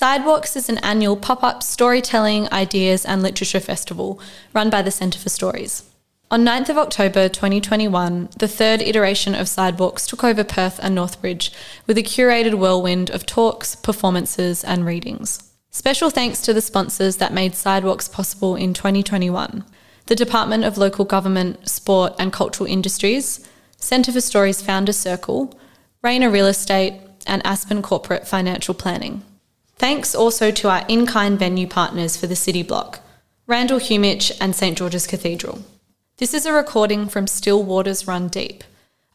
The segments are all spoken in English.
Sidewalks is an annual pop up storytelling, ideas, and literature festival run by the Centre for Stories. On 9th of October 2021, the third iteration of Sidewalks took over Perth and Northbridge with a curated whirlwind of talks, performances, and readings. Special thanks to the sponsors that made Sidewalks possible in 2021 the Department of Local Government, Sport and Cultural Industries, Centre for Stories Founder Circle, Rayner Real Estate, and Aspen Corporate Financial Planning. Thanks also to our in kind venue partners for the City Block, Randall Humich and St George's Cathedral. This is a recording from Still Waters Run Deep,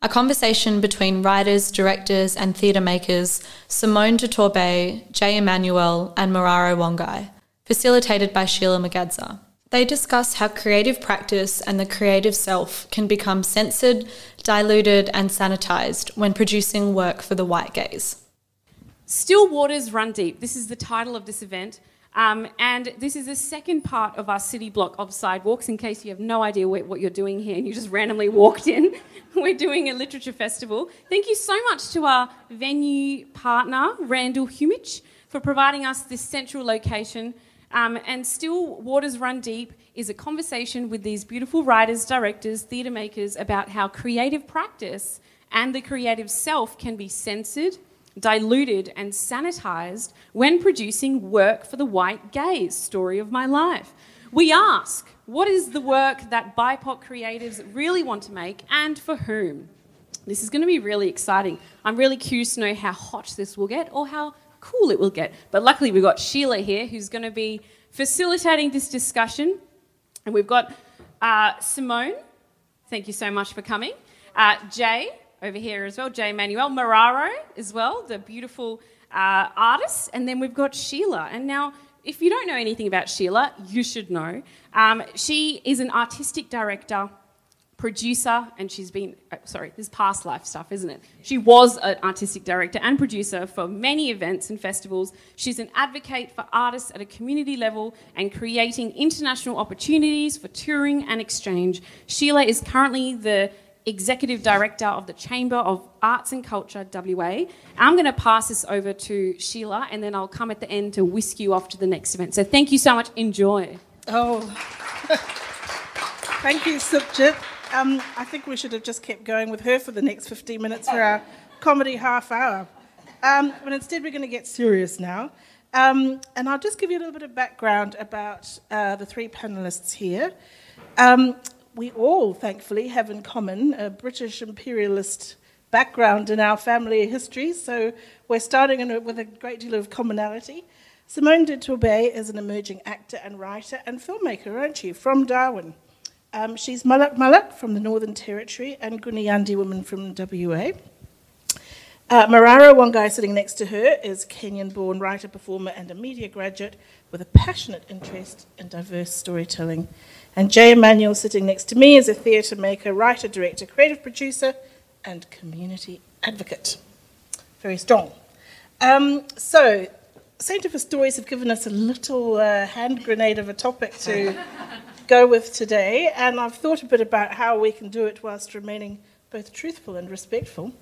a conversation between writers, directors, and theatre makers Simone de Torbay, Jay Emanuel, and Mararo Wangai, facilitated by Shelagh Magadza. They discuss how creative practice and the creative self can become censored, diluted, and sanitized when producing work for the white gaze. Still Waters Run Deep. This is the title of this event. Um, and this is the second part of our city block of sidewalks, in case you have no idea what you're doing here and you just randomly walked in. We're doing a literature festival. Thank you so much to our venue partner, Randall Humich, for providing us this central location um, and Still Waters Run Deep is a conversation with these beautiful writers, directors, theatre makers about how creative practice and the creative self can be censored, diluted, and sanitized when producing work for the white gaze story of my life. We ask, what is the work that BIPOC creatives really want to make and for whom? This is going to be really exciting. I'm really curious to know how hot this will get or how cool it will get. But luckily, we've got Shelagh here who's going to be facilitating this discussion. And we've got uh, Simone. Thank you so much for coming. Uh, Jay over here as well. Jay Manuel. Mararo as well, the beautiful uh, artist. And then we've got Shelagh. And now, if you don't know anything about Shelagh, you should know. Um, she is an artistic director producer, and she's been, uh, sorry, this past life stuff, isn't it? She was an artistic director and producer for many events and festivals. She's an advocate for artists at a community level and creating international opportunities for touring and exchange. Shelagh is currently the executive director of the Chamber of Arts and Culture WA. I'm going to pass this over to Shelagh, and then I'll come at the end to whisk you off to the next event. So thank you so much. Enjoy. Oh, thank you, Sukhjit. Um, I think we should have just kept going with her for the next 15 minutes for our comedy half hour. Um, but instead, we're going to get serious now. Um, and I'll just give you a little bit of background about uh, the three panelists here. Um, we all, thankfully, have in common a British imperialist background in our family history, so we're starting a, with a great deal of commonality. Simone de Torbay is an emerging actor and writer and filmmaker, aren't you, from Darwin? Um, she's Malak Malak from the Northern Territory and Gooniyandi woman from WA. Uh, one guy sitting next to her is Kenyan born writer, performer, and a media graduate with a passionate interest in diverse storytelling. And Jay Emanuel sitting next to me is a theatre maker, writer, director, creative producer, and community advocate. Very strong. Um, so, Centre for Stories have given us a little uh, hand grenade of a topic to go with today, and I've thought a bit about how we can do it whilst remaining both truthful and respectful.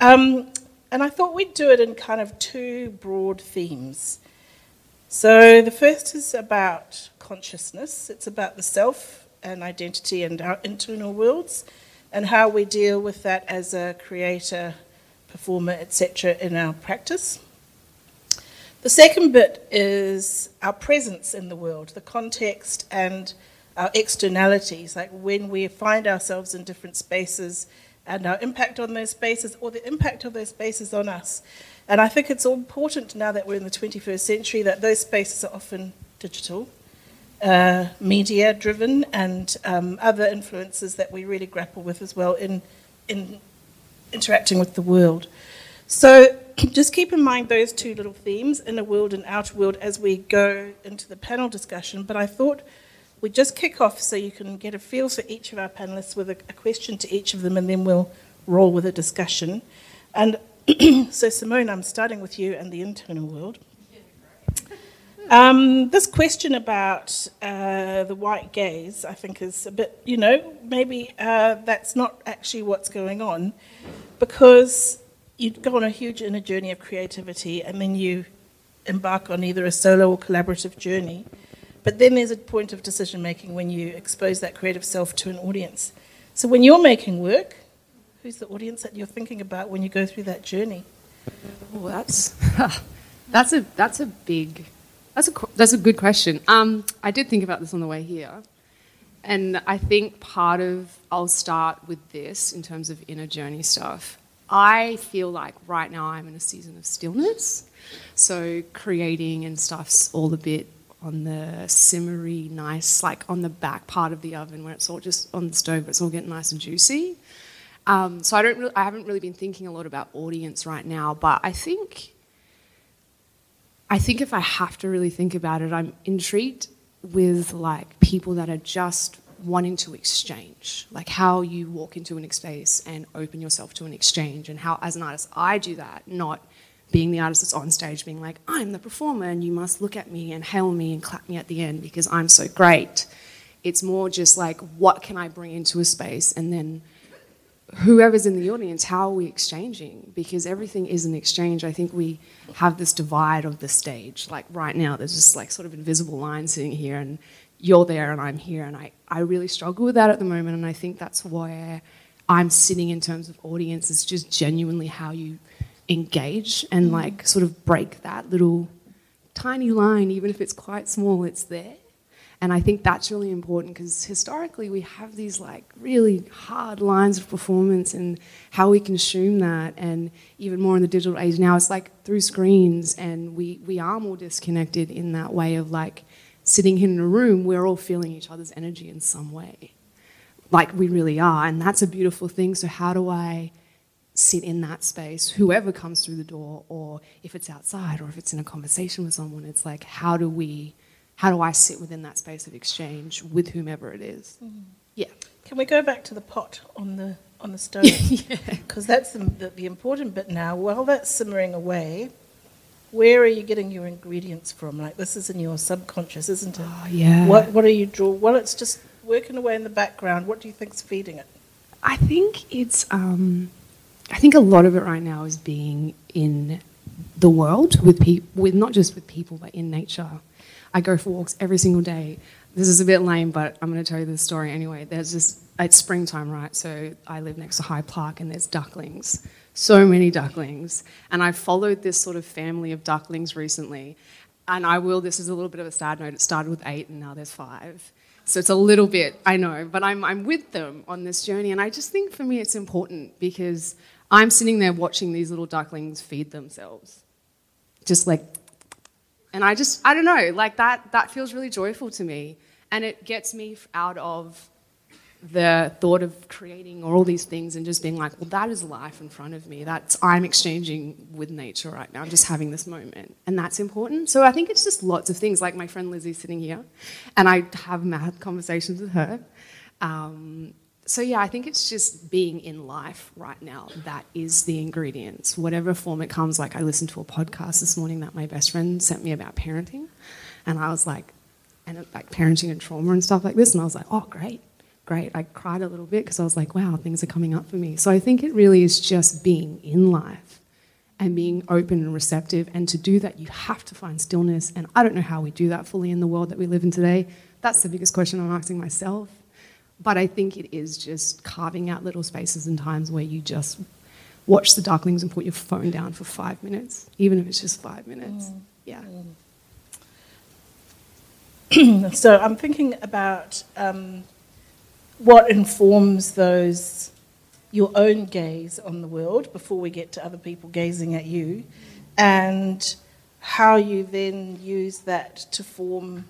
Um, and I thought we'd do it in kind of two broad themes. So the first is about consciousness, it's about the self and identity and our internal worlds, and how we deal with that as a creator, performer, etc., in our practice. The second bit is our presence in the world, the context and our externalities, like when we find ourselves in different spaces and our impact on those spaces or the impact of those spaces on us. And I think it's important now that we're in the 21st century that those spaces are often digital, uh, media driven, and um, other influences that we really grapple with as well in, in interacting with the world. So just keep in mind those two little themes, inner world and outer world, as we go into the panel discussion. But I thought we'd just kick off so you can get a feel for each of our panelists with a, a question to each of them, and then we'll roll with a discussion. And so, Simone, I'm starting with you and the internal world. Um, this question about uh, the white gaze, I think, is a bit, you know, maybe uh, that's not actually what's going on because you go on a huge inner journey of creativity and then you embark on either a solo or collaborative journey. But then there's a point of decision making when you expose that creative self to an audience. So when you're making work, who's the audience that you're thinking about when you go through that journey? Oh, that's that's a that's a big that's a that's a good question. Um, I did think about this on the way here, and I think part of I'll start with this in terms of inner journey stuff. I feel like right now I'm in a season of stillness, so creating and stuff's all a bit on the simmery, nice, like on the back part of the oven where it's all just on the stove, but it's all getting nice and juicy. Um, so I don't, I haven't really been thinking a lot about audience right now, but I think, I think if I have to really think about it, I'm intrigued with like people that are just wanting to exchange, like how you walk into an space and open yourself to an exchange, and how as an artist I do that, not being the artist that's on stage, being like, I'm the performer and you must look at me and hail me and clap me at the end because I'm so great. It's more just like, what can I bring into a space? And then whoever's in the audience, how are we exchanging? Because everything is an exchange. I think we have this divide of the stage. Like right now, there's just like sort of invisible line sitting here and you're there and I'm here. And I, I really struggle with that at the moment. And I think that's where I'm sitting in terms of audience. It's just genuinely how you engage and mm. like sort of break that little tiny line, even if it's quite small, it's there. And I think that's really important because historically we have these like really hard lines of performance and how we consume that. And even more in the digital age now, it's like through screens, and we, we are more disconnected in that way of like sitting here in a room, we're all feeling each other's energy in some way. Like we really are. And that's a beautiful thing. So, how do I sit in that space, whoever comes through the door, or if it's outside, or if it's in a conversation with someone, it's like, how do we, how do I sit within that space of exchange with whomever it is? Mm. Yeah. Can we go back to the pot on the on the stove? yeah. Because that's the, the, the important bit now. While that's simmering away, where are you getting your ingredients from? Like this is in your subconscious, isn't it? Oh yeah. What what are you draw? Well, it's just working away in the background. What do you think's feeding it? I think it's um, I think a lot of it right now is being in the world with people, with not just with people, but in nature. I go for walks every single day. This is a bit lame, but I'm going to tell you this story anyway. There's just it's springtime, right? So I live next to Hyde Park, and there's ducklings, so many ducklings, and I followed this sort of family of ducklings recently. And I will. This is a little bit of a sad note. It started with eight, and now there's five. So it's a little bit, I know, but I'm, I'm with them on this journey. And I just think for me it's important because I'm sitting there watching these little ducklings feed themselves. Just like, and I just, I don't know, like that, that feels really joyful to me. And it gets me out of the thought of creating or all these things and just being like, well, that is life in front of me. That's I'm exchanging with nature right now. I'm just having this moment, and that's important. So I think it's just lots of things. Like my friend Lizzie sitting here, and I have mad conversations with her. Um, so yeah, I think it's just being in life right now. That is the ingredients, whatever form it comes. Like I listened to a podcast this morning that my best friend sent me about parenting, and I was like, and like parenting and trauma and stuff like this, and I was like, oh great, great. I cried a little bit because I was like, wow, things are coming up for me. So I think it really is just being in life and being open and receptive. And to do that, you have to find stillness. And I don't know how we do that fully in the world that we live in today. That's the biggest question I'm asking myself. But I think it is just carving out little spaces and times where you just watch the ducklings and put your phone down for five minutes, even if it's just five minutes. Mm. Yeah. Mm. so I'm thinking about um, what informs those your own gaze on the world before we get to other people gazing at you, and how you then use that to form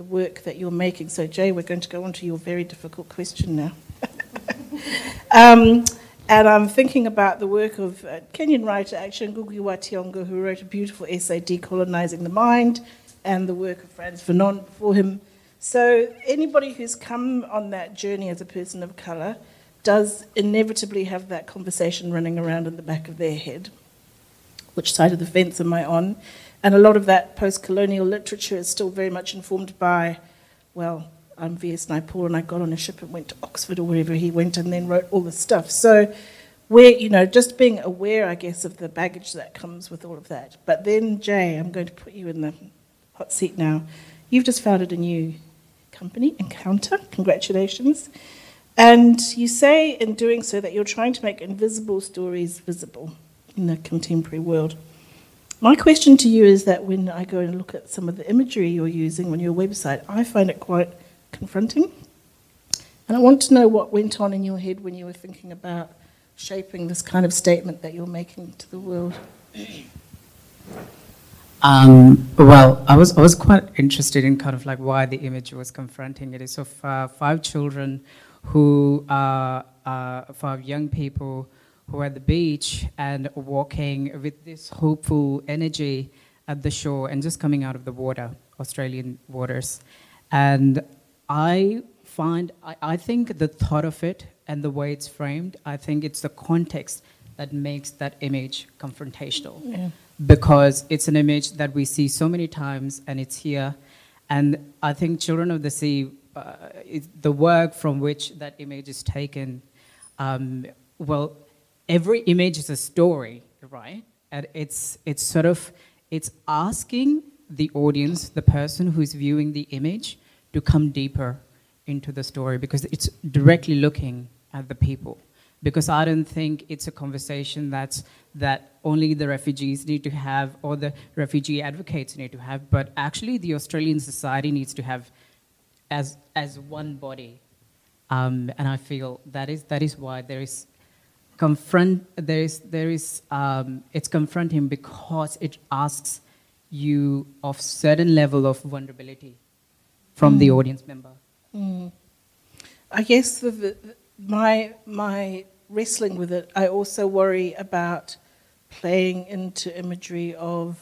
the work that you're making. So, Jay, we're going to go on to your very difficult question now. um, and I'm thinking about the work of uh, Kenyan writer Action Ngugi wa Thiong'o, who wrote a beautiful essay, Decolonizing the Mind, and the work of Frantz Fanon before him. So, anybody who's come on that journey as a person of colour does inevitably have that conversation running around in the back of their head. Which side of the fence am I on? And a lot of that post colonial literature is still very much informed by, well, I'm V.S. Naipaul and I got on a ship and went to Oxford or wherever he went and then wrote all this stuff. So, where, you know, just being aware, I guess, of the baggage that comes with all of that. But then, Jay, I'm going to put you in the hot seat now. You've just founded a new company, Encounter. Congratulations. And you say in doing so that you're trying to make invisible stories visible in the contemporary world. My question to you is that when I go and look at some of the imagery you're using on your website, I find it quite confronting. And I want to know what went on in your head when you were thinking about shaping this kind of statement that you're making to the world. Um, well, I was I was quite interested in kind of like why the image was confronting. It is of uh, five children who are uh, five young people who are at the beach and walking with this hopeful energy at the shore and just coming out of the water, Australian waters. And I find, I, I think the thought of it and the way it's framed, I think it's the context that makes that image confrontational. Yeah. Because it's an image that we see so many times and it's here. And I think Children of the Sea, uh, the work from which that image is taken, um, well, every image is a story, right? And it's, it's sort of, it's asking the audience, the person who's viewing the image, to come deeper into the story because it's directly looking at the people. Because I don't think it's a conversation that's, that only the refugees need to have or the refugee advocates need to have, but actually the Australian society needs to have as, as one body. Um, and I feel that is, that is why there is confront there is there is um, it's confronting because it asks you of certain level of vulnerability from mm. the audience member. Mm. I guess the, the, my my wrestling with it, I also worry about playing into imagery of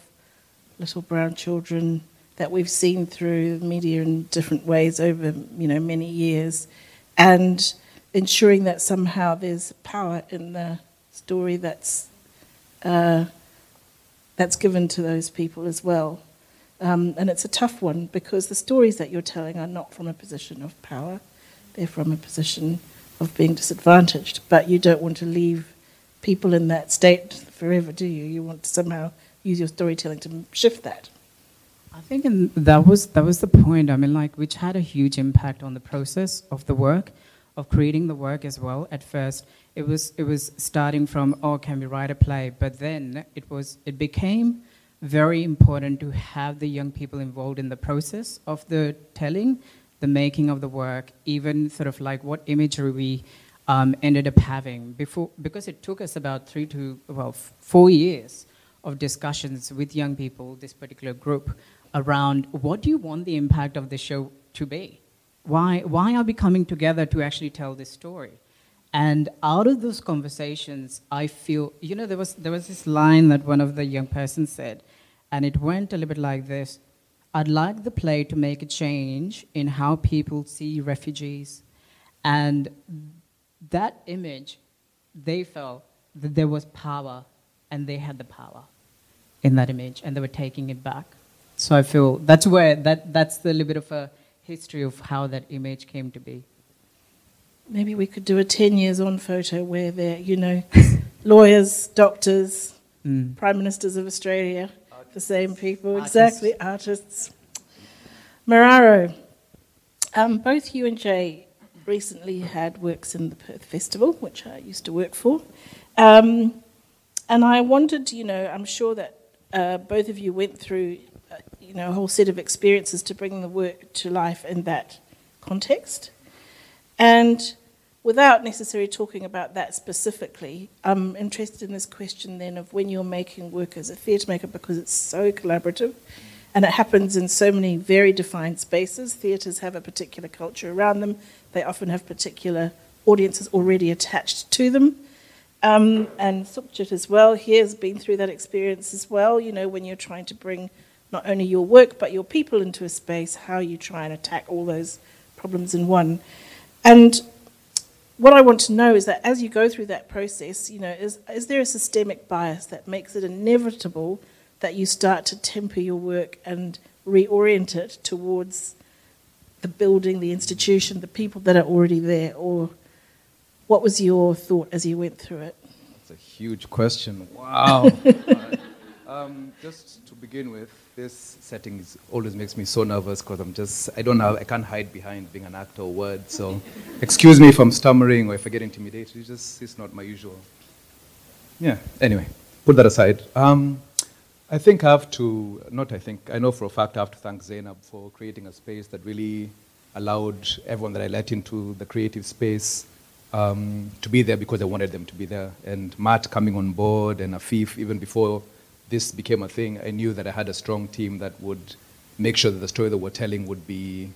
little brown children that we've seen through media in different ways over you know many years, and ensuring that somehow there's power in the story that's uh, that's given to those people as well. Um, and it's a tough one because the stories that you're telling are not from a position of power; they're from a position of being disadvantaged. But you don't want to leave people in that state forever, do you? You want to somehow use your storytelling to shift that. I think that was that was the point. I mean, like, which had a huge impact on the process of the work of creating the work as well. At first, it was it was starting from oh, can we write a play? But then it was it became very important to have the young people involved in the process of the telling, the making of the work, even sort of like what imagery we um, ended up having before because it took us about three to well four years of discussions with young people, this particular group, around what do you want the impact of the show to be why, why are we coming together to actually tell this story? And out of those conversations, I feel, you know, there was, there was this line that one of the young persons said, and it went a little bit like this I'd like the play to make a change in how people see refugees. And that image, they felt that there was power, and they had the power in that image, and they were taking it back. So I feel that's where, that, that's the little bit of a history of how that image came to be. Maybe we could do a 10 years on photo where they're, you know, lawyers, doctors, mm. prime ministers of Australia, artists. the same people, artists. exactly, artists. Mararo, um, both you and Jay recently had works in the Perth Festival, which I used to work for. Um, and I wanted, you know, I'm sure that uh, both of you went through you know, a whole set of experiences to bring the work to life in that context. And without necessarily talking about that specifically, I'm interested in this question then of when you're making work as a theatre maker because it's so collaborative and it happens in so many very defined spaces. Theatres have a particular culture around them, they often have particular audiences already attached to them. Um, and Sukhjit as well, he has been through that experience as well, you know, when you're trying to bring not only your work but your people into a space, how you try and attack all those problems in one. And what I want to know is that as you go through that process, you know, is, is there a systemic bias that makes it inevitable that you start to temper your work and reorient it towards the building, the institution, the people that are already there? Or what was your thought as you went through it? That's a huge question. Wow. um, just to begin with, this setting is, always makes me so nervous because I'm just, I don't have, I can't hide behind being an actor or word. So excuse me if I'm stammering or if I get intimidated. It's just, it's not my usual. Yeah, anyway, put that aside. Um, I think I have to, not I think, I know for a fact I have to thank Zainab for creating a space that really allowed everyone that I let into the creative space um, to be there because I wanted them to be there. And Matt coming on board and Afif, even before this became a thing, I knew that I had a strong team that would make sure that the story that we're telling would be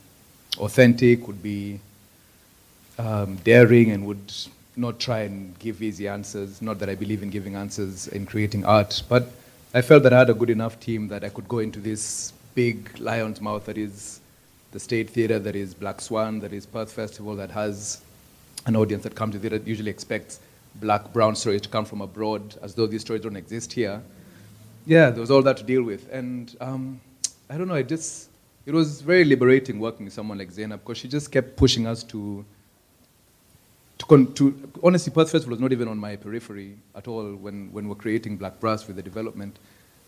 authentic, would be um, daring, and would not try and give easy answers. Not that I believe in giving answers in creating art, but I felt that I had a good enough team that I could go into this big lion's mouth that is the State Theatre, that is Black Swan, that is Perth Festival, that has an audience that comes to theatre usually expects black, brown stories to come from abroad, as though these stories don't exist here. Yeah, there was all that to deal with. And um, I don't know, it just, it was very liberating working with someone like Zainab because she just kept pushing us to, to, con- to honestly, Perth Festival was not even on my periphery at all when, when we're creating Black Brass with the development.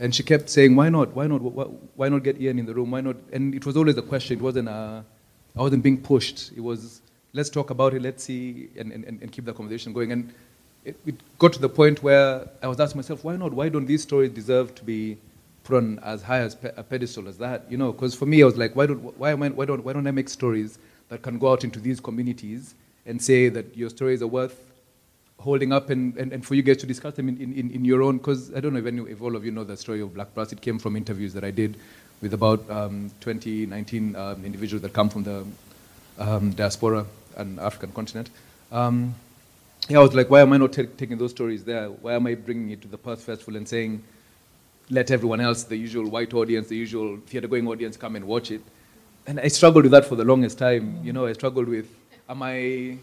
And she kept saying, why not? Why not? Why, why not get Ian in the room? Why not? And it was always a question. It wasn't a, I wasn't being pushed. It was, let's talk about it, let's see, and, and, and keep the conversation going. And it, it, got to the point where I was asking myself, why not? Why don't these stories deserve to be put on as high as pe- a pedestal as that? You know, because for me, I was like, why don't, why, I, why, don't, why don't I make stories that can go out into these communities and say that your stories are worth holding up and, and, and for you guys to discuss them in, in, in your own, because I don't know if, any, if all of you know the story of Black Brass. It came from interviews that I did with about um, 20, 19 um, individuals that come from the um, diaspora and African continent. Um, yeah, I was like, why am I not t- taking those stories there? Why am I bringing it to the Perth Festival and saying, let everyone else, the usual white audience, the usual theater-going audience, come and watch it? And I struggled with that for the longest time. You know, I struggled with, am I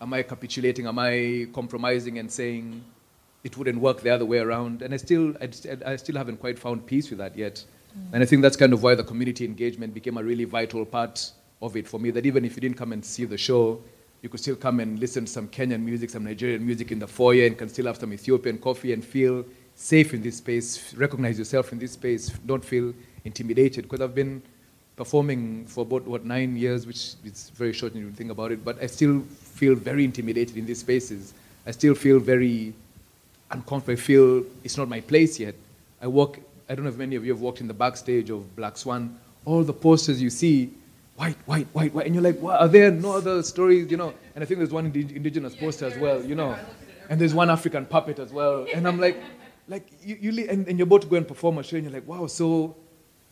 Am I capitulating? Am I compromising and saying it wouldn't work the other way around? And I still, I, I still haven't quite found peace with that yet. Mm. And I think that's kind of why the community engagement became a really vital part of it for me. That even if you didn't come and see the show, you could still come and listen to some Kenyan music, some Nigerian music in the foyer, and can still have some Ethiopian coffee and feel safe in this space, recognize yourself in this space, don't feel intimidated. Because I've been performing for about what nine years, which is very short when you think about it, but I still feel very intimidated in these spaces. I still feel very uncomfortable. I feel it's not my place yet. I walk, I don't know if many of you have walked in the backstage of Black Swan. All the posters you see, white, white, white, white, and you're like, are there no other stories, you know? And I think there's one indigenous poster as well, you know? And there's one African puppet as well. And I'm like, like you, you and, and you're about to go and perform a show, and you're like, wow, so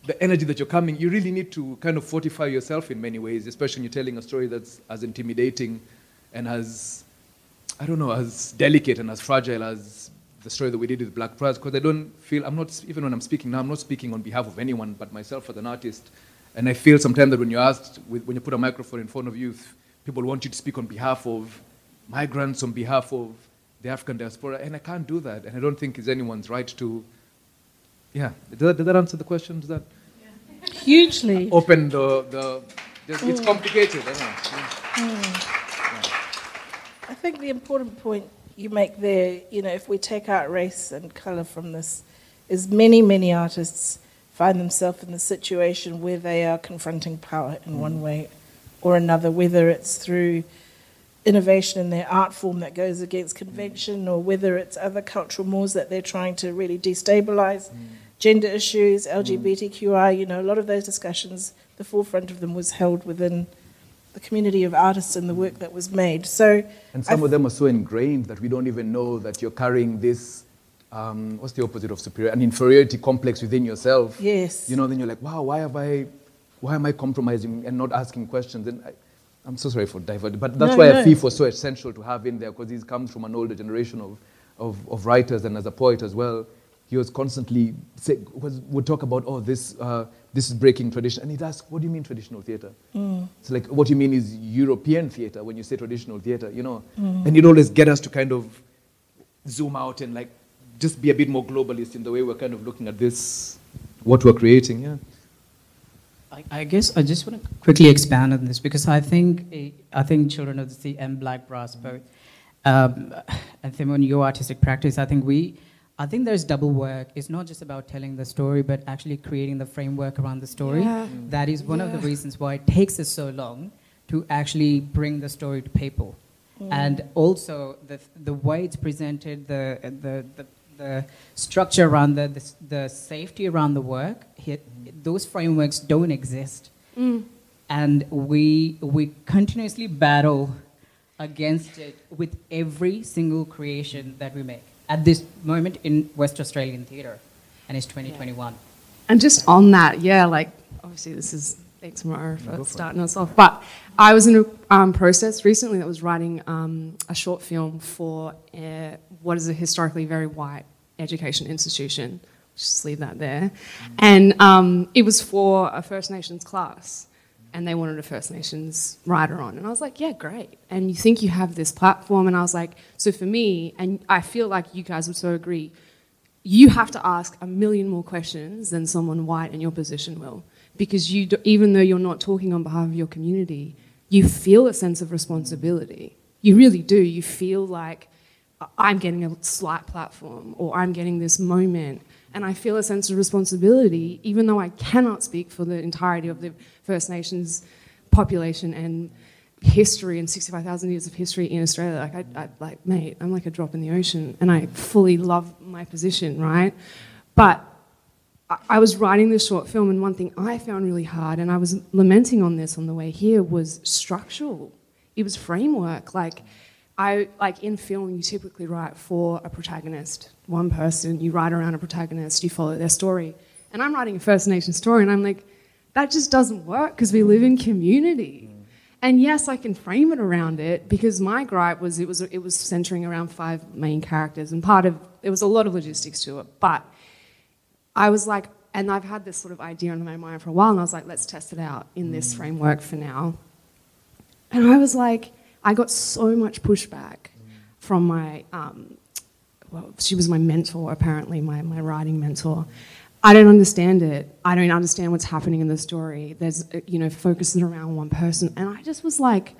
the energy that you're coming, you really need to kind of fortify yourself in many ways, especially when you're telling a story that's as intimidating and as, I don't know, as delicate and as fragile as the story that we did with Black Brass, because I don't feel, I'm not, even when I'm speaking now, I'm not speaking on behalf of anyone but myself as an artist. And I feel sometimes that when you're asked, when you put a microphone in front of you, people want you to speak on behalf of migrants, on behalf of the African diaspora, and I can't do that. And I don't think it's anyone's right to, yeah. Did that, did that answer the question? Does that? Yeah. Hugely. Open the, the, it's complicated, I. Yeah. Mm. I think the important point you make there, you know, if we take out race and colour from this, is many, many artists find themselves in the situation where they are confronting power in mm. one way or another, whether it's through innovation in their art form that goes against convention or whether it's other cultural mores that they're trying to really destabilize. Mm. Gender issues, LGBTQI, you know, a lot of those discussions, the forefront of them was held within the community of artists and the work that was made. So, and some of them are so ingrained that we don't even know that you're carrying this. Um, what's the opposite of superior? An inferiority complex within yourself. Yes. You know, then you're like, wow, why have I, why am I compromising and not asking questions? And I, am so sorry for diverting, but that's no, why no. Afif was so essential to have in there because he comes from an older generation of, of, of writers and as a poet as well he was constantly say, was, would talk about, oh, this, uh, this is breaking tradition. And he'd ask, what do you mean traditional theatre? Mm. It's like, what you mean is European theatre when you say traditional theatre, you know? Mm. And he'd always get us to kind of zoom out and like just be a bit more globalist in the way we're kind of looking at this, what we're creating, yeah. I, I guess I just want to quickly expand on this because I think, I think Children of the Sea and Black Brass both um, and then on your artistic practice, I think we, I think there's double work. It's not just about telling the story, but actually creating the framework around the story. Yeah. That is one of the reasons why it takes us so long to actually bring the story to paper. And also the, the way it's presented, the, the, the, the structure around the, the, the safety around the work, here, those frameworks don't exist. Mm. And we, we continuously battle against it with every single creation that we make at this moment in West Australian theatre, and it's 2021. And just on that, yeah, like obviously this is thanks Mara for it. starting us off. But I was in a um, process recently that was writing um, a short film for uh, what is a historically very white education institution. Just leave that there. And um, it was for a First Nations class. And they wanted a First Nations writer on. And I was like, yeah, great. And you think you have this platform. And I was like, so for me, and I feel like you guys would so agree, you have to ask a million more questions than someone white in your position will. Because you, do, even though you're not talking on behalf of your community, you feel a sense of responsibility. You really do. You feel like "I- I'm getting a slight platform or I'm getting this moment. And I feel a sense of responsibility, even though I cannot speak for the entirety of the First Nations population and history and 65,000 years of history in Australia. Like, I, I, like, mate, I'm like a drop in the ocean, and I fully love my position, right? But I, was writing this short film, and one thing I found really hard, and I was lamenting on this on the way here, was structural. It was framework. Like, I like in film, you typically write for a protagonist, one person. You write around a protagonist, you follow their story. And I'm writing a First Nation story, and I'm like, that just doesn't work because we live in community. And yes, I can frame it around it because my gripe was it was it was centering around five main characters, and part of there was a lot of logistics to it. But I was like, and I've had this sort of idea in my mind for a while, and I was like, let's test it out in this framework for now. And I was like, I got so much pushback from my, um, well, she was my mentor, apparently, my, my writing mentor. I don't understand it. I don't understand what's happening in the story. There's, uh, you know, focuses around one person. And I just was like,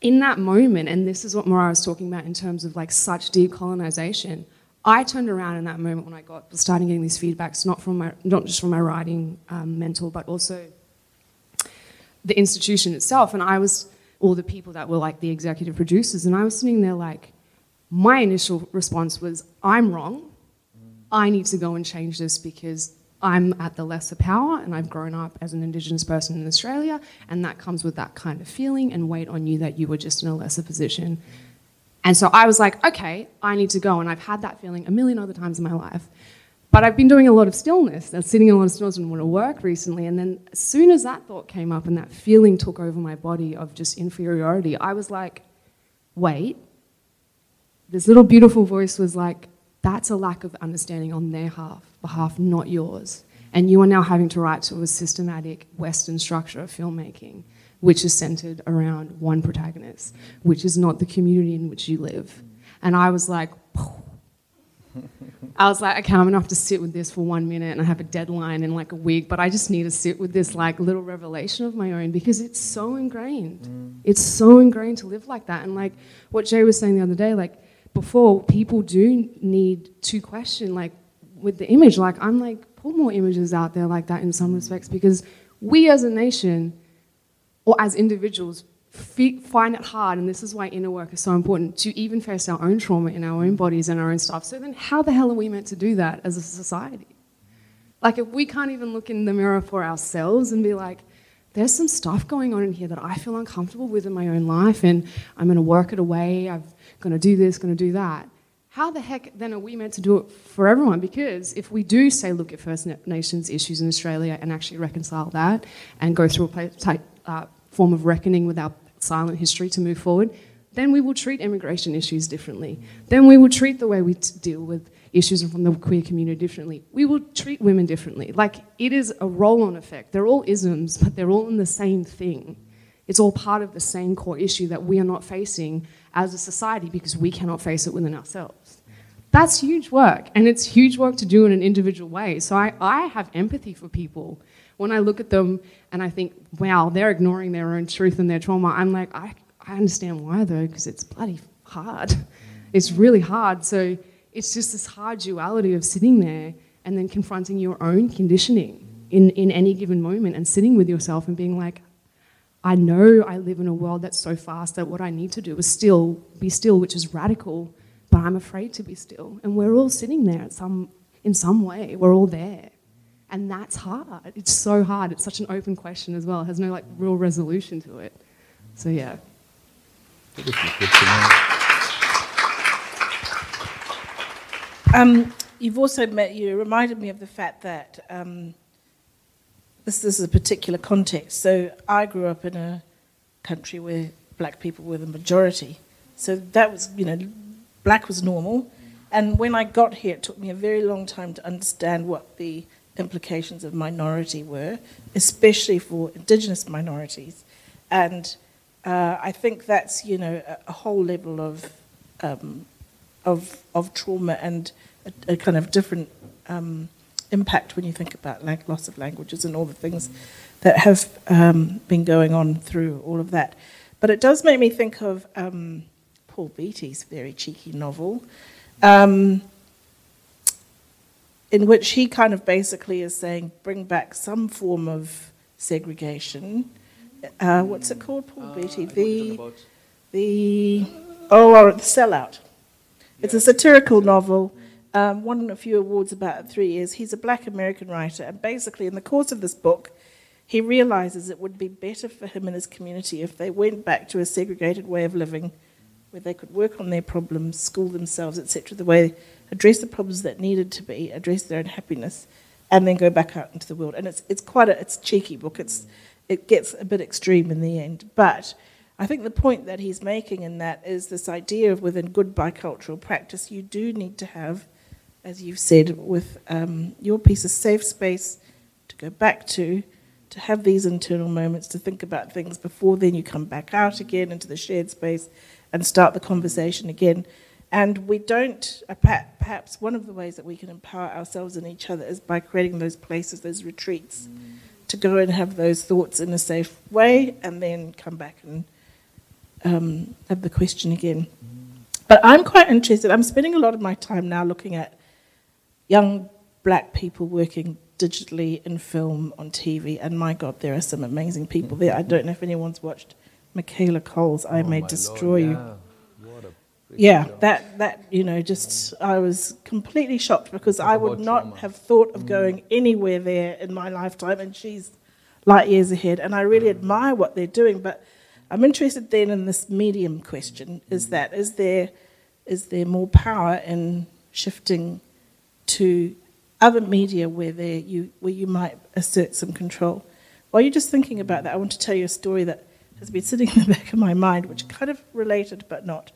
in that moment, and this is what Mara was talking about in terms of like such decolonization, I turned around in that moment when I got starting getting these feedbacks, not from my, not just from my writing um, mentor, but also the institution itself. And I was, all the people that were like the executive producers, and I was sitting there like, my initial response was, I'm wrong. I need to go and change this because I'm at the lesser power and I've grown up as an Indigenous person in Australia, and that comes with that kind of feeling and weight on you that you were just in a lesser position. And so I was like, okay, I need to go. And I've had that feeling a million other times in my life. But I've been doing a lot of stillness, uh, sitting in a lot of stillness and want to work recently. And then as soon as that thought came up and that feeling took over my body of just inferiority, I was like, wait. This little beautiful voice was like, that's a lack of understanding on their half, behalf, not yours. And you are now having to write to a systematic Western structure of filmmaking, which is centered around one protagonist, which is not the community in which you live. And I was like, I was like, okay, I'm gonna have to sit with this for one minute and I have a deadline in like a week, but I just need to sit with this like little revelation of my own because it's so ingrained. Mm. It's so ingrained to live like that. And like what Jay was saying the other day, like before, people do need to question, like with the image, like I'm like, put more images out there like that in some mm. respects because we as a nation or as individuals find it hard, and this is why inner work is so important, to even face our own trauma in our own bodies and our own stuff. So then, how the hell are we meant to do that as a society? Like, if we can't even look in the mirror for ourselves and be like, there's some stuff going on in here that I feel uncomfortable with in my own life, and I'm going to work it away, I'm going to do this, going to do that. How the heck then are we meant to do it for everyone? Because if we do say, look at First Nations issues in Australia and actually reconcile that and go through a uh, form of reckoning with our silent history to move forward, then we will treat immigration issues differently. Then we will treat the way we t- deal with issues from the queer community differently. We will treat women differently. Like it is a roll on effect. They're all isms, but they're all in the same thing. It's all part of the same core issue that we are not facing as a society because we cannot face it within ourselves. That's huge work, and it's huge work to do in an individual way. So I, I have empathy for people. When I look at them and I think, wow, they're ignoring their own truth and their trauma, I'm like, I, I understand why though, because it's bloody hard. Mm. It's really hard. So it's just this hard duality of sitting there and then confronting your own conditioning in, in any given moment and sitting with yourself and being like, I know I live in a world that's so fast that what I need to do is still be still, which is radical, but I'm afraid to be still. And we're all sitting there at some, in some way. We're all there. And that's hard. It's so hard. It's such an open question as well. It has no like real resolution to it. So yeah. Um, you've also met, you reminded me of the fact that um, this, this is a particular context. So I grew up in a country where black people were the majority. So that was, you know, black was normal. And when I got here, it took me a very long time to understand what the implications of minority were, especially for indigenous minorities. And uh, I think that's, you know, a, a whole level of um, of, of trauma and a, a kind of different um, impact when you think about like loss of languages and all the things that have um, been going on through all of that. But it does make me think of um, Paul Beatty's very cheeky novel, um, in which he kind of basically is saying, bring back some form of segregation. Uh, what's it called, Paul Uh, Beatty? The, the, oh, or the sellout. It's a satirical novel, um, won a few awards about three years. He's a black American writer, and basically, in the course of this book, he realizes it would be better for him and his community if they went back to a segregated way of living where they could work on their problems, school themselves, etc., the way address the problems that needed to be, address their unhappiness, and then go back out into the world. And it's it's quite a it's a cheeky book. It's it gets a bit extreme in the end, but I think the point that he's making in that is this idea of within good bicultural practice, you do need to have, as you've said, with um, your piece of safe space to go back to, to have these internal moments, to think about things before then you come back out again into the shared space and start the conversation again. And we don't, uh, perhaps one of the ways that we can empower ourselves and each other is by creating those places, those retreats, to go and have those thoughts in a safe way and then come back and um, have the question again. But I'm quite interested. I'm spending a lot of my time now looking at young black people working digitally in film on TV, and my God, there are some amazing people there. I don't know if anyone's watched Michaela Coel's "I Oh May Destroy Lord, You." yeah. Great Yeah, that that you know, just I was completely shocked because Talk I would not trauma. have thought of going anywhere there in my lifetime, and she's light years ahead. And I really admire what they're doing, but I'm interested then in this medium question: is that is there is there more power in shifting to other media where there you where you might assert some control? While you're just thinking about that, I want to tell you a story that has been sitting in the back of my mind, which kind of related but not.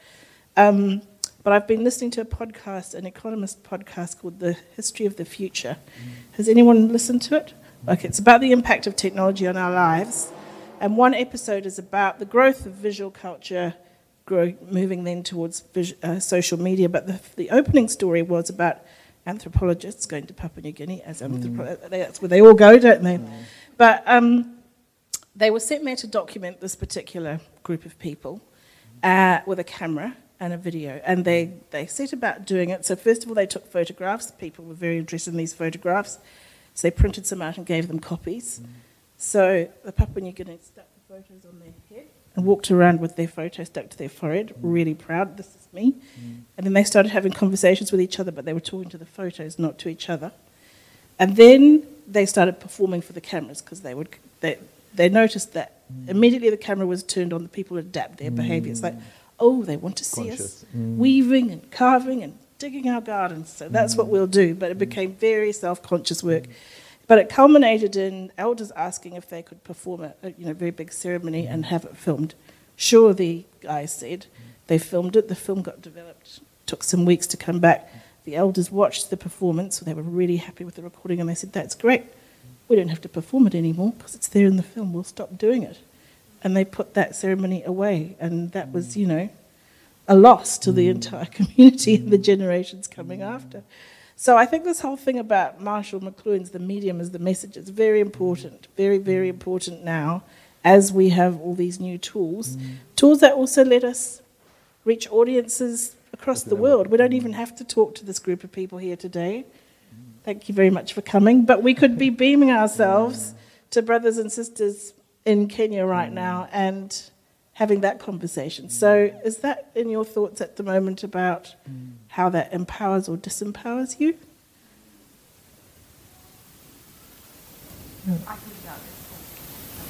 Um, but I've been listening to a podcast, an economist podcast called The History of the Future. Has anyone listened to it? Okay, it's about the impact of technology on our lives. And one episode is about the growth of visual culture, grow, moving then towards vis, uh, social media. But the, the opening story was about anthropologists going to Papua New Guinea, as anthropo- that's where they all go, don't they? But um, they were sent there to document this particular group of people uh, with a camera and a video. And they, they set about doing it. So, first of all, they took photographs. People were very interested in these photographs. So, they printed some out and gave them copies. So, the Papua New Guineans stuck the photos on their head and walked around with their photo stuck to their forehead, really proud, this is me. And then they started having conversations with each other, but they were talking to the photos, not to each other. And then they started performing for the cameras because they would they they noticed that immediately the camera was turned on, the people adapt their behaviour. Like, oh, they want to see us Conscious. Mm. weaving and carving and digging our gardens, so that's what mm. we'll do. But it mm. became very self-conscious work. But it culminated in elders asking if they could perform a, you know very big ceremony and have it filmed. Sure, the guys said they filmed it. The film got developed. Took some weeks to come back. The elders watched the performance. They were really happy with the recording, and they said, "That's great. We don't have to perform it anymore because it's there in the film. We'll stop doing it." And they put that ceremony away, and that was, mm. you know, a loss to the mm. entire community and the mm. generations coming after. So I think this whole thing about Marshall McLuhan's the medium as the message. Is very important, very, very important now as we have all these new tools. Tools that also let us reach audiences across the world. We don't even have to talk to this group of people here today. Thank you very much for coming. But we could be beaming ourselves to brothers and sisters in Kenya right mm. now and having that conversation. So, mm. is that in your thoughts at the moment about mm. how that empowers or disempowers you?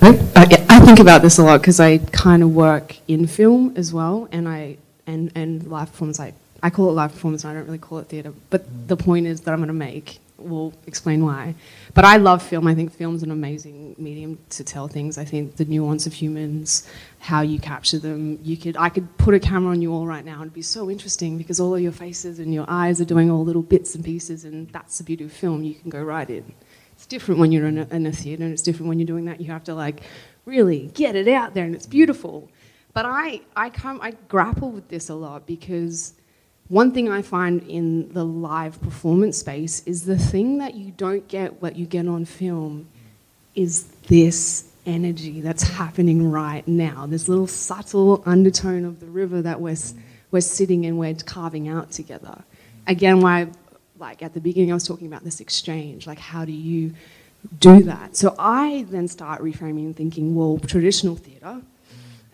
I, uh, I think about this a lot because I kind of work in film as well, and I and and live performance. I I call it live performance, and I don't really call it theatre. But the point is that I'm going to make We'll explain why. But I love film. I think film's an amazing medium to tell things. I think the nuance of humans, how you capture them. You could I could put a camera on you all right now and it'd be so interesting because all of your faces and your eyes are doing all little bits and pieces, and that's the beauty of film. You can go right in. It's different when you're in a, in a theatre, and it's different when you're doing that. You have to like really get it out there, and it's beautiful. But I I come I grapple with this a lot because one thing I find in the live performance space is the thing that you don't get what you get on film is this energy that's happening right now. This little subtle undertone of the river that we're, we're sitting and we're carving out together. Again, why, like at the beginning, I was talking about this exchange. Like, how do you do that? So I then start reframing and thinking, well, traditional theatre,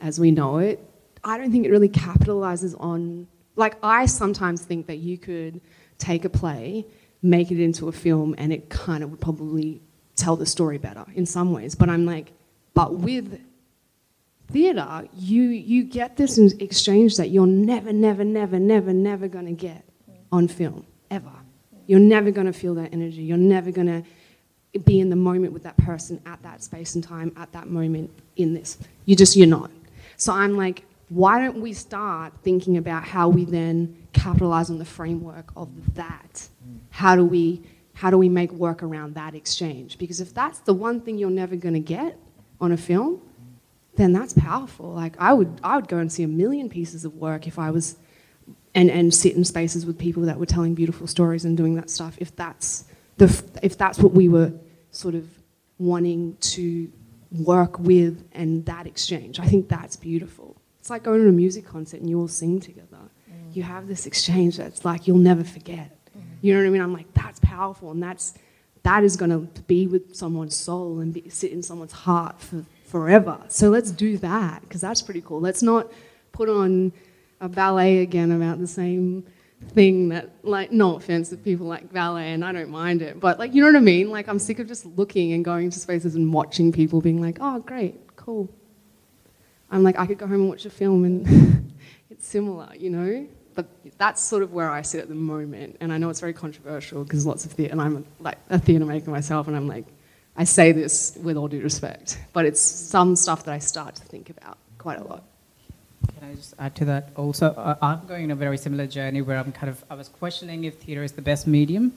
as we know it, I don't think it really capitalizes on like I sometimes think that you could take a play, make it into a film, and it kind of would probably tell the story better in some ways. But I'm like, but with theatre, you you get this exchange that you're never, never, never, never, never gonna get on film ever. You're never gonna feel that energy. You're never gonna be in the moment with that person at that space and time at that moment in this. You just you're not. So I'm like, why don't we start thinking about how we then capitalize on the framework of that? How do we how do we make work around that exchange? Because if that's the one thing you're never going to get on a film, then that's powerful. Like I would I would go and see a million pieces of work if I was and and sit in spaces with people that were telling beautiful stories and doing that stuff if that's the if that's what we were sort of wanting to work with and that exchange. I think that's beautiful. It's like going to a music concert and you all sing together. Mm. You have this exchange that's like you'll never forget. Mm. You know what I mean? I'm like, that's powerful, and that's that is going to be with someone's soul and be, sit in someone's heart for forever. So let's do that because that's pretty cool. Let's not put on a ballet again about the same thing that like no offense to people like ballet and I don't mind it but like you know what I mean like I'm sick of just looking and going to spaces and watching people being like oh great cool I'm like, I could go home and watch a film and it's similar, you know? But that's sort of where I sit at the moment. And I know it's very controversial because lots of theatre, and I'm like a theatre maker myself, and I'm like, I say this with all due respect, but it's some stuff that I start to think about quite a lot. Can I just add to that? Also, I'm going on a very similar journey where I'm kind of, I was questioning if theatre is the best medium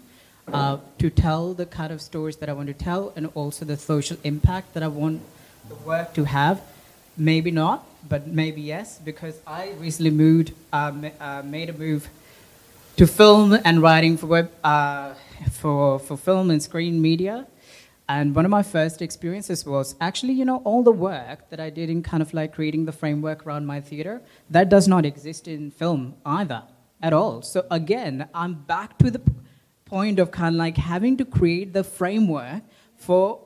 uh, to tell the kind of stories that I want to tell and also the social impact that I want the work to have maybe not, but maybe yes, because I recently moved, uh, uh, made a move to film and writing for web, uh, for for film and screen media. And one of my first experiences was actually, you know, all the work that I did in kind of like creating the framework around my theater, that does not exist in film either at all. So again, I'm back to the point of kind of like having to create the framework for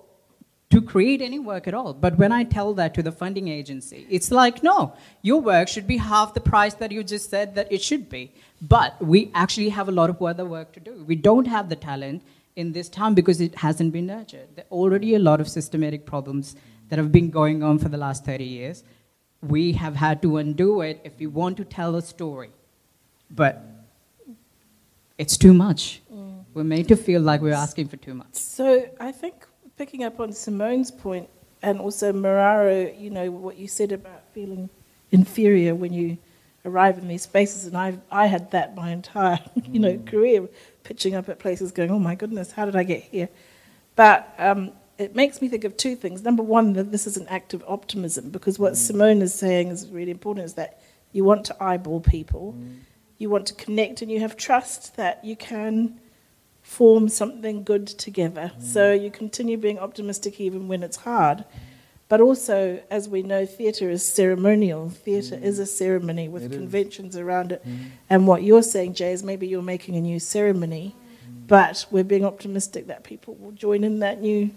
to create any work at all. But when I tell that to the funding agency, it's like, no, your work should be half the price that you just said that it should be. But we actually have a lot of other work to do. We don't have the talent in this town because it hasn't been nurtured. There are already a lot of systematic problems that have been going on for the last 30 years. We have had to undo it if we want to tell a story. But it's too much. Mm. We're made to feel like we're asking for too much. So I think picking up on Simone's point and also Mararo, you know, what you said about feeling inferior when you arrive in these spaces, and I I had that my entire you know mm. career, pitching up at places, going, oh my goodness, how did I get here? But um, it makes me think of two things. Number one, that this is an act of optimism because what mm. Simone is saying is really important: is that you want to eyeball people, mm. you want to connect, and you have trust that you can form something good together. Mm. So you continue being optimistic even when it's hard. But also, as we know, theatre is ceremonial. Theatre Mm. is a ceremony with It is. conventions around it. Mm. And what you're saying, Jay, is maybe you're making a new ceremony, but we're being optimistic that people will join in that new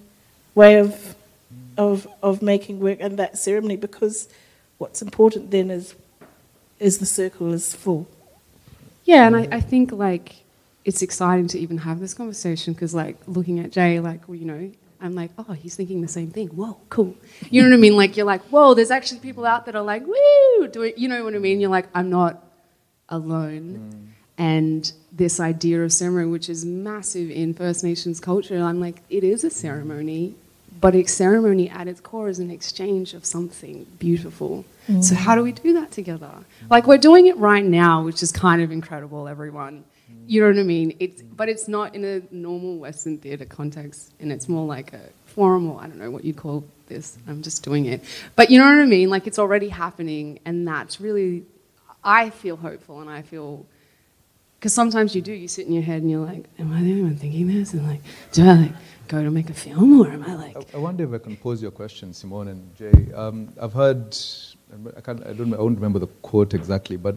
way of, of, of making work and that ceremony because what's important then is, is the circle is full. Yeah, and I, I think like it's exciting to even have this conversation because like looking at Jay, like well, you know, I'm like, oh, he's thinking the same thing. Whoa, cool. You know what I mean? Like you're like, whoa, there's actually people out that are like, woo, do it. You know what I mean? You're like, I'm not alone. Mm. And this idea of ceremony, which is massive in First Nations culture, I'm like, it is a ceremony, but a ceremony at its core is an exchange of something beautiful. So mm. how do we do that together? Like we're doing it right now, which is kind of incredible, everyone. You know what I mean? It's, but it's not in a normal Western theatre context, and it's more like a forum, or I don't know what you call this. I'm just doing it. But you know what I mean? Like it's already happening, and that's really, I feel hopeful, and I feel, because sometimes you do, you sit in your head and you're like, am I the only one thinking this? And like, do I like go to make a film, or am I like, I, I wonder if I can pose your question, Simone and Jay. Um, I've heard, I, can't, I, don't, I don't remember the quote exactly, but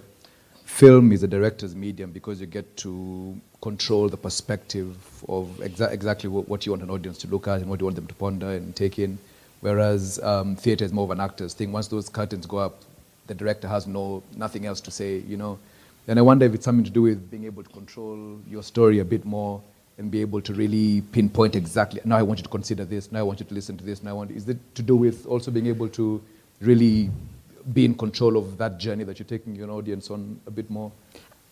film is a director's medium because you get to control the perspective of exa- exactly what, you want an audience to look at and what you want them to ponder and take in. Whereas um, theatre is more of an actor's thing. Once those curtains go up, the director has no nothing else to say, you know. And I wonder if it's something to do with being able to control your story a bit more and be able to really pinpoint exactly. Now I want you to consider this. Now I want you to listen to this. Now I want. Is it to do with also being able to really be in control of that journey that you're taking your audience on a bit more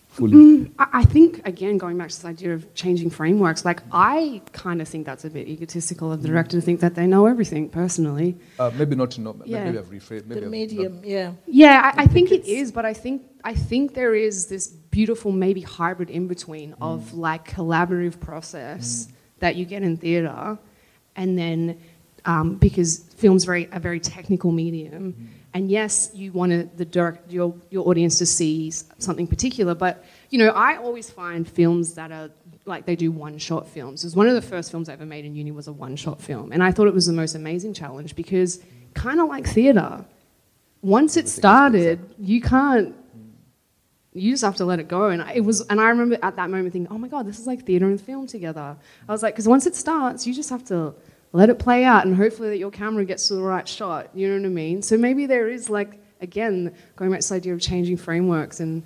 fully? Mm, I I think again, going back to this idea of changing frameworks, like I kind of think that's a bit egotistical of the mm. director to think that they know everything personally. Uh, maybe not to know. Yeah. Maybe I've rephrased. Maybe the I've medium, yeah. Yeah, I, I think it it's- but I think I think there is this beautiful maybe hybrid in between mm. of like collaborative process that you get in theatre, and then um, because film's very a very technical medium, and yes, you want the direct, your your audience to see something particular, but you know I always find films that are like they do one shot films. It was one of the first films I ever made in uni was a one shot film, and I thought it was the most amazing challenge because kind of like theatre once it started, you can't. You just have to let it go, and it was. And I remember at that moment thinking, "Oh my god, this is like theater and film together." I was like, because once it starts, you just have to let it play out, and hopefully that your camera gets to the right shot. You know what I mean? So maybe there is like again going back to this idea of changing frameworks and.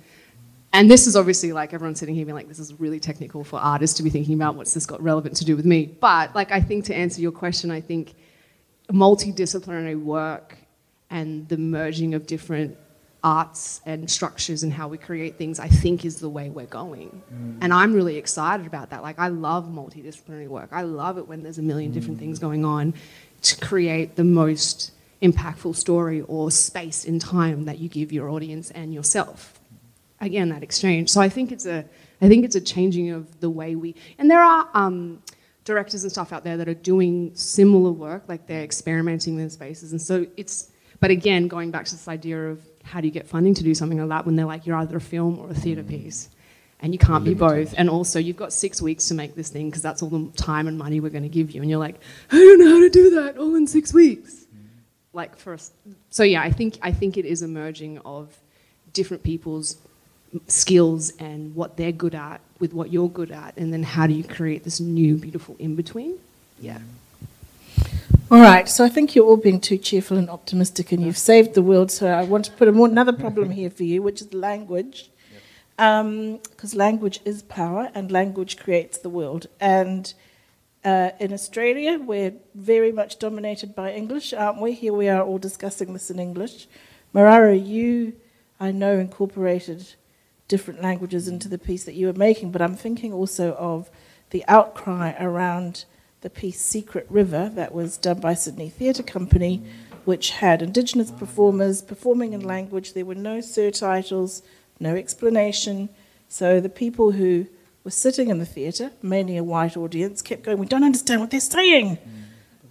And this is obviously like everyone sitting here being like, this is really technical for artists to be thinking about what's this got relevant to do with me. But like, I think to answer your question, I think multidisciplinary work and the merging of different arts and structures and how we create things, I think is the way we're going. And I'm really excited about that. Like, I love multidisciplinary work. I love it when there's a million different things going on to create the most impactful story or space in time that you give your audience and yourself. Again, that exchange. So I think it's a, I think it's a changing of the way we, and there are um, directors and stuff out there that are doing similar work, like they're experimenting in spaces. And so it's, but again, going back to this idea of how do you get funding to do something like that when they're like, you're either a film or a theatre mm. piece. And you can't be both. And also, you've got six weeks to make this thing because that's all the time and money we're going to give you. And you're like, I don't know how to do that all in six weeks. Mm. Like for us. So yeah, I think I think it is a merging of different people's skills and what they're good at with what you're good at, and then how do you create this new beautiful in between? Yeah. Mm. All right, so I think you're all being too cheerful and optimistic, and you've saved the world. So I want to put more, another problem here for you, which is language, because language is power, and language creates the world. And uh, in Australia, we're very much dominated by English, aren't we? Here we are all discussing this in English. Mararo, you, I know, incorporated different languages into the piece that you were making, but I'm thinking also of the outcry around the piece Secret River that was done by Sydney Theatre Company, which had Indigenous performers performing in language. There were no surtitles, no explanation. So the people who were sitting in the theatre, mainly a white audience, kept going, We don't understand what they're saying.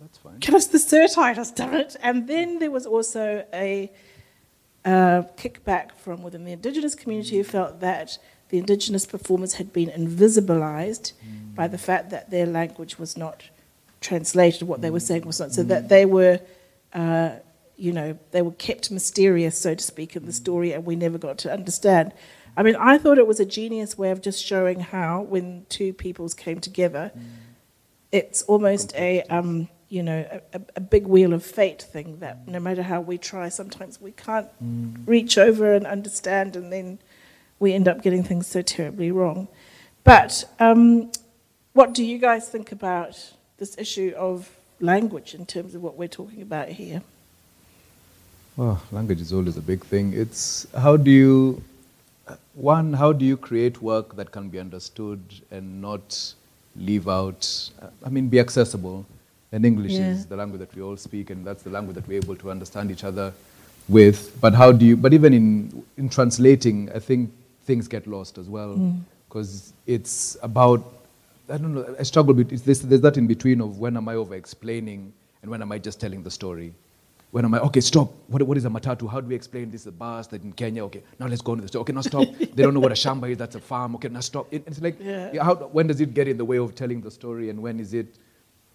That's fine. Give us the surtitles, damn it. And then there was also a uh, kickback from within the Indigenous community who felt that the Indigenous performers had been invisibilized mm. by the fact that their language was not translated, what they were mm. saying was not, so that mm. they were uh, you know, they were kept mysterious, so to speak, in the story, and we never got to understand. I mean, I thought it was a genius way of just showing how, when two peoples came together, it's almost a, um, you know, a, a big wheel of fate thing that no matter how we try, sometimes we can't reach over and understand, and then we end up getting things so terribly wrong. But um, what do you guys think about this issue of language in terms of what we're talking about here? Well, language is always a big thing. It's how do you, one, how do you create work that can be understood and not leave out, I mean, be accessible? And English Yeah. is the language that we all speak, and that's the language that we're able to understand each other with. But how do you, but even in, in translating, I think things get lost as well. Because it's about, I don't know, I struggle with, this, there's that in between of when am I over explaining and when am I just telling the story. When am I, okay, stop. What, what is a matatu? How do we explain this? is A bus that in Kenya. Okay, now let's go on to the story. Okay, now stop. they don't know what a shamba is. That's a farm. Okay, now stop. It, it's like, Yeah. how, when does it get in the way of telling the story, and when is it?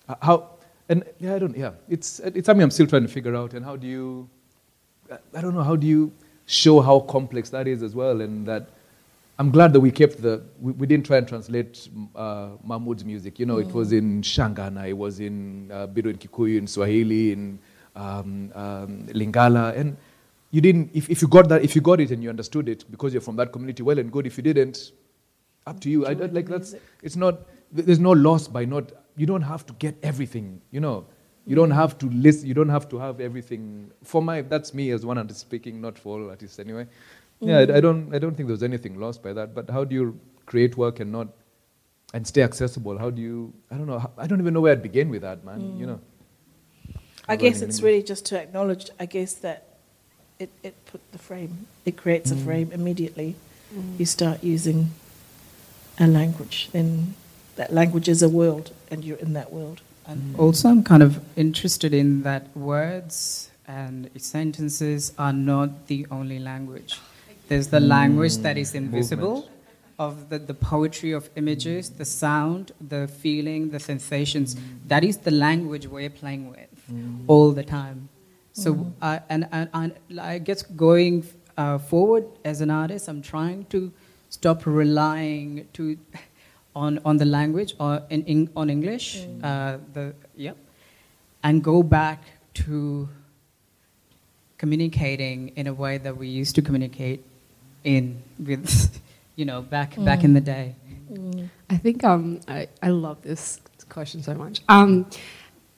uh, How? And yeah, I don't. Yeah, it's it's something I'm still trying to figure out. And how do you? I don't know. How do you show how complex that is as well? And that I'm glad that we kept the. We, we didn't try and translate uh, Mahmoud's music. You know, it was in Shangana. It was in uh, Bidu in Kikuyu, in Swahili, in um, um, Lingala, and you didn't. If, if you got that, if you got it and you understood it because you're from that community, well and good. If you didn't, up to you. I don't like that's. It's not. There's no loss by not. You don't have to get everything. You know. You don't have to list. You don't have to have everything. For my, that's me as one artist speaking, not for all artists anyway. Yeah, I, I mm. don't. I don't think there's anything lost by that. But how do you create work and not, and stay accessible? How do you? I don't know. I don't even know where I'd begin with that, man. You mm. know. I guess it's really just to acknowledge, I guess, that it, it put the frame, it creates a mm. frame immediately. You start using a language, then that language is a world, and you're in that world. And also, I'm kind of interested in that words and sentences are not the only language. There's the language that is invisible, of the, the poetry of images, the sound, the feeling, the sensations. That is the language we're playing with all the time. So, uh, and, and, and I guess going uh, forward as an artist, I'm trying to stop relying to on on the language or in, in on English, uh, the yep, and go back to communicating in a way that we used to communicate in with, you know, back back in the day. I think um, I, I love this question so much. Um,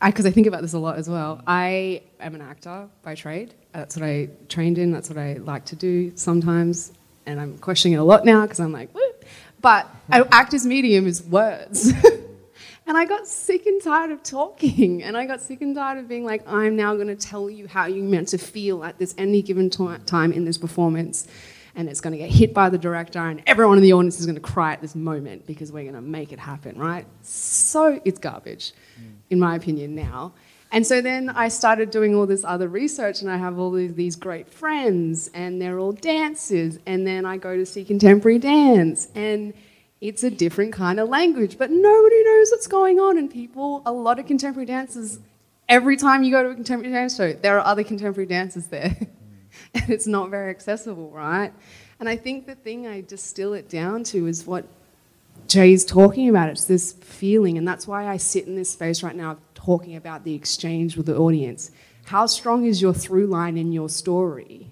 because I, think about this a lot as well. I am an actor by trade. That's what I trained in. That's what I like to do sometimes. And I'm questioning it a lot now because I'm like, what? But an actor's medium is words. and I got sick and tired of talking. And I got sick and tired of being like, I'm now going to tell you how you're meant to feel at this any given ti- time in this performance and it's going to get hit by the director, and everyone in the audience is going to cry at this moment because we're going to make it happen, right? So it's garbage, in my opinion, now. And so then I started doing all this other research, and I have all these, these great friends, and they're all dancers, and then I go to see contemporary dance, and it's a different kind of language, but nobody knows what's going on, and people, a lot of contemporary dancers, every time you go to a contemporary dance show, there are other contemporary dancers there. and it's not very accessible, right? And I think the thing I distill it down to is what Jay's talking about. It's this feeling, and that's why I sit in this space right now talking about the exchange with the audience. How strong is your through line in your story?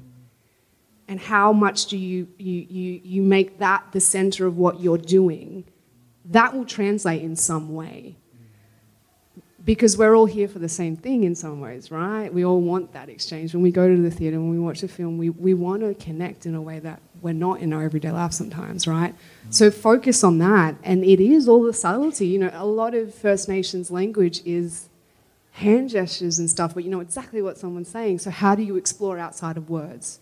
And how much do you, you, you, you make that the center of what you're doing? That will translate in some way because we're all here for the same thing in some ways, right? We all want that exchange. When we go to the theatre, when we watch a film, we, we want to connect in a way that we're not in our everyday life sometimes, right? Mm. So focus on that. And it is all the subtlety. You know, a lot of First Nations language is hand gestures and stuff, but you know exactly what someone's saying. So how do you explore outside of words?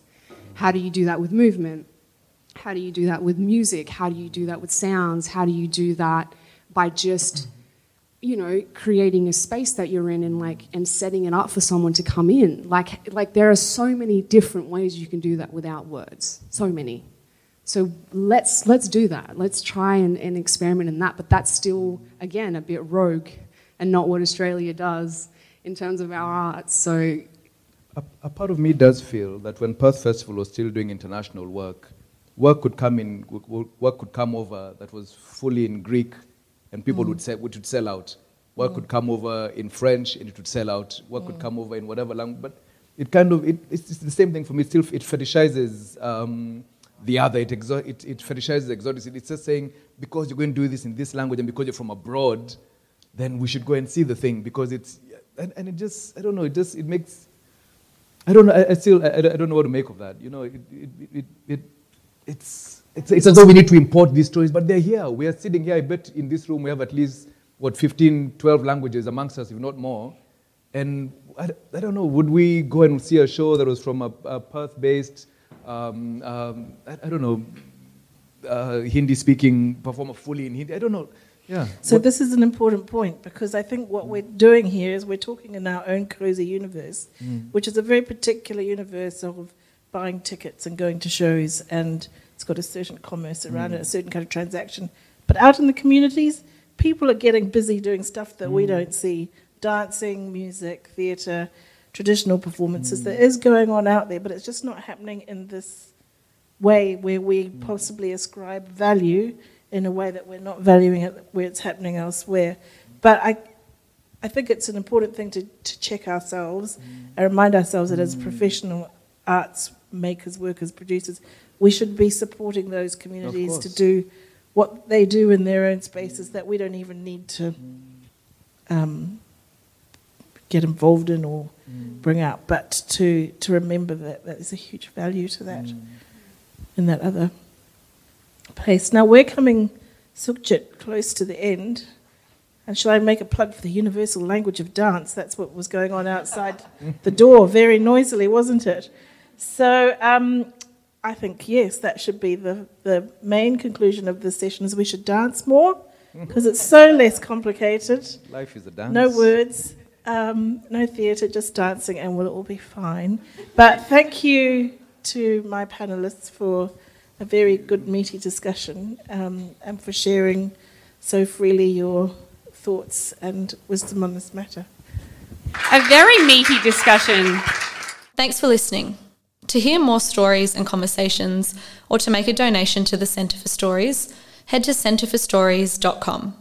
How do you do that with movement? How do you do that with music? How do you do that with sounds? How do you do that by just mm. You know creating a space that you're in and like and setting it up for someone to come in. Like like there are so many different ways you can do that without words. So many. So let's let's do that. Let's try and, and experiment in that. But that's still again a bit rogue and not what australia does in terms of our arts. So a, a part of me does feel that when Perth Festival was still doing international work, work could come in, work could come over that was fully in Greek, and people mm. would, sell, would sell out. What mm. could come over in French, and it would sell out. What mm. could come over in whatever language, but it kind of it, it's, the same thing for me. It still, it fetishizes um, the other. It, exo- it, it fetishizes exoticity. It's just saying because you're going to do this in this language and because you're from abroad, then we should go and see the thing because it's and, and it just I don't know. It just it makes I don't know. I, I still I, I, don't know what to make of that. You know, it, it, it, it it's, it's, it's as though we need to import these stories, but they're here. We are sitting here. I bet in this room we have at least, what, 15, 12 languages amongst us, if not more. And I, I don't know, would we go and see a show that was from a, a Perth based, um, um, I, I, don't know, uh, Hindi speaking performer fully in Hindi? I don't know. Yeah. So what? this is an important point because I think what we're doing here is we're talking in our own cozy universe, mm. which is a very particular universe of buying tickets and going to shows, and it's got a certain commerce around mm. it, a certain kind of transaction. But out in the communities, people are getting busy doing stuff that mm. we don't see dancing, music, theatre, traditional performances. Mm. There is going on out there, but it's just not happening in this way where we mm. possibly ascribe value in a way that we're not valuing it where it's happening elsewhere. But I, I think it's an important thing to, to check ourselves mm. and remind ourselves that as mm. professional arts makers, workers, producers, we should be supporting those communities to do what they do in their own spaces that we don't even need to um, get involved in or mm. bring out, but to, to remember that there's a huge value to that mm. in that other place. Now we're coming, Sukhjit, close to the end. And shall I make a plug for the universal language of dance? That's what was going on outside the door, very noisily, wasn't it? So um, I think, yes, that should be the, the main conclusion of the session is we should dance more because it's so less complicated. Life is a dance. No words, um, no theatre, just dancing, and we'll all be fine. But thank you to my panelists for a very good, meaty discussion um, and for sharing so freely your thoughts and wisdom on this matter. A very meaty discussion. Thanks for listening. To hear more stories and conversations, or to make a donation to the Centre for Stories, head to centreforstories.com.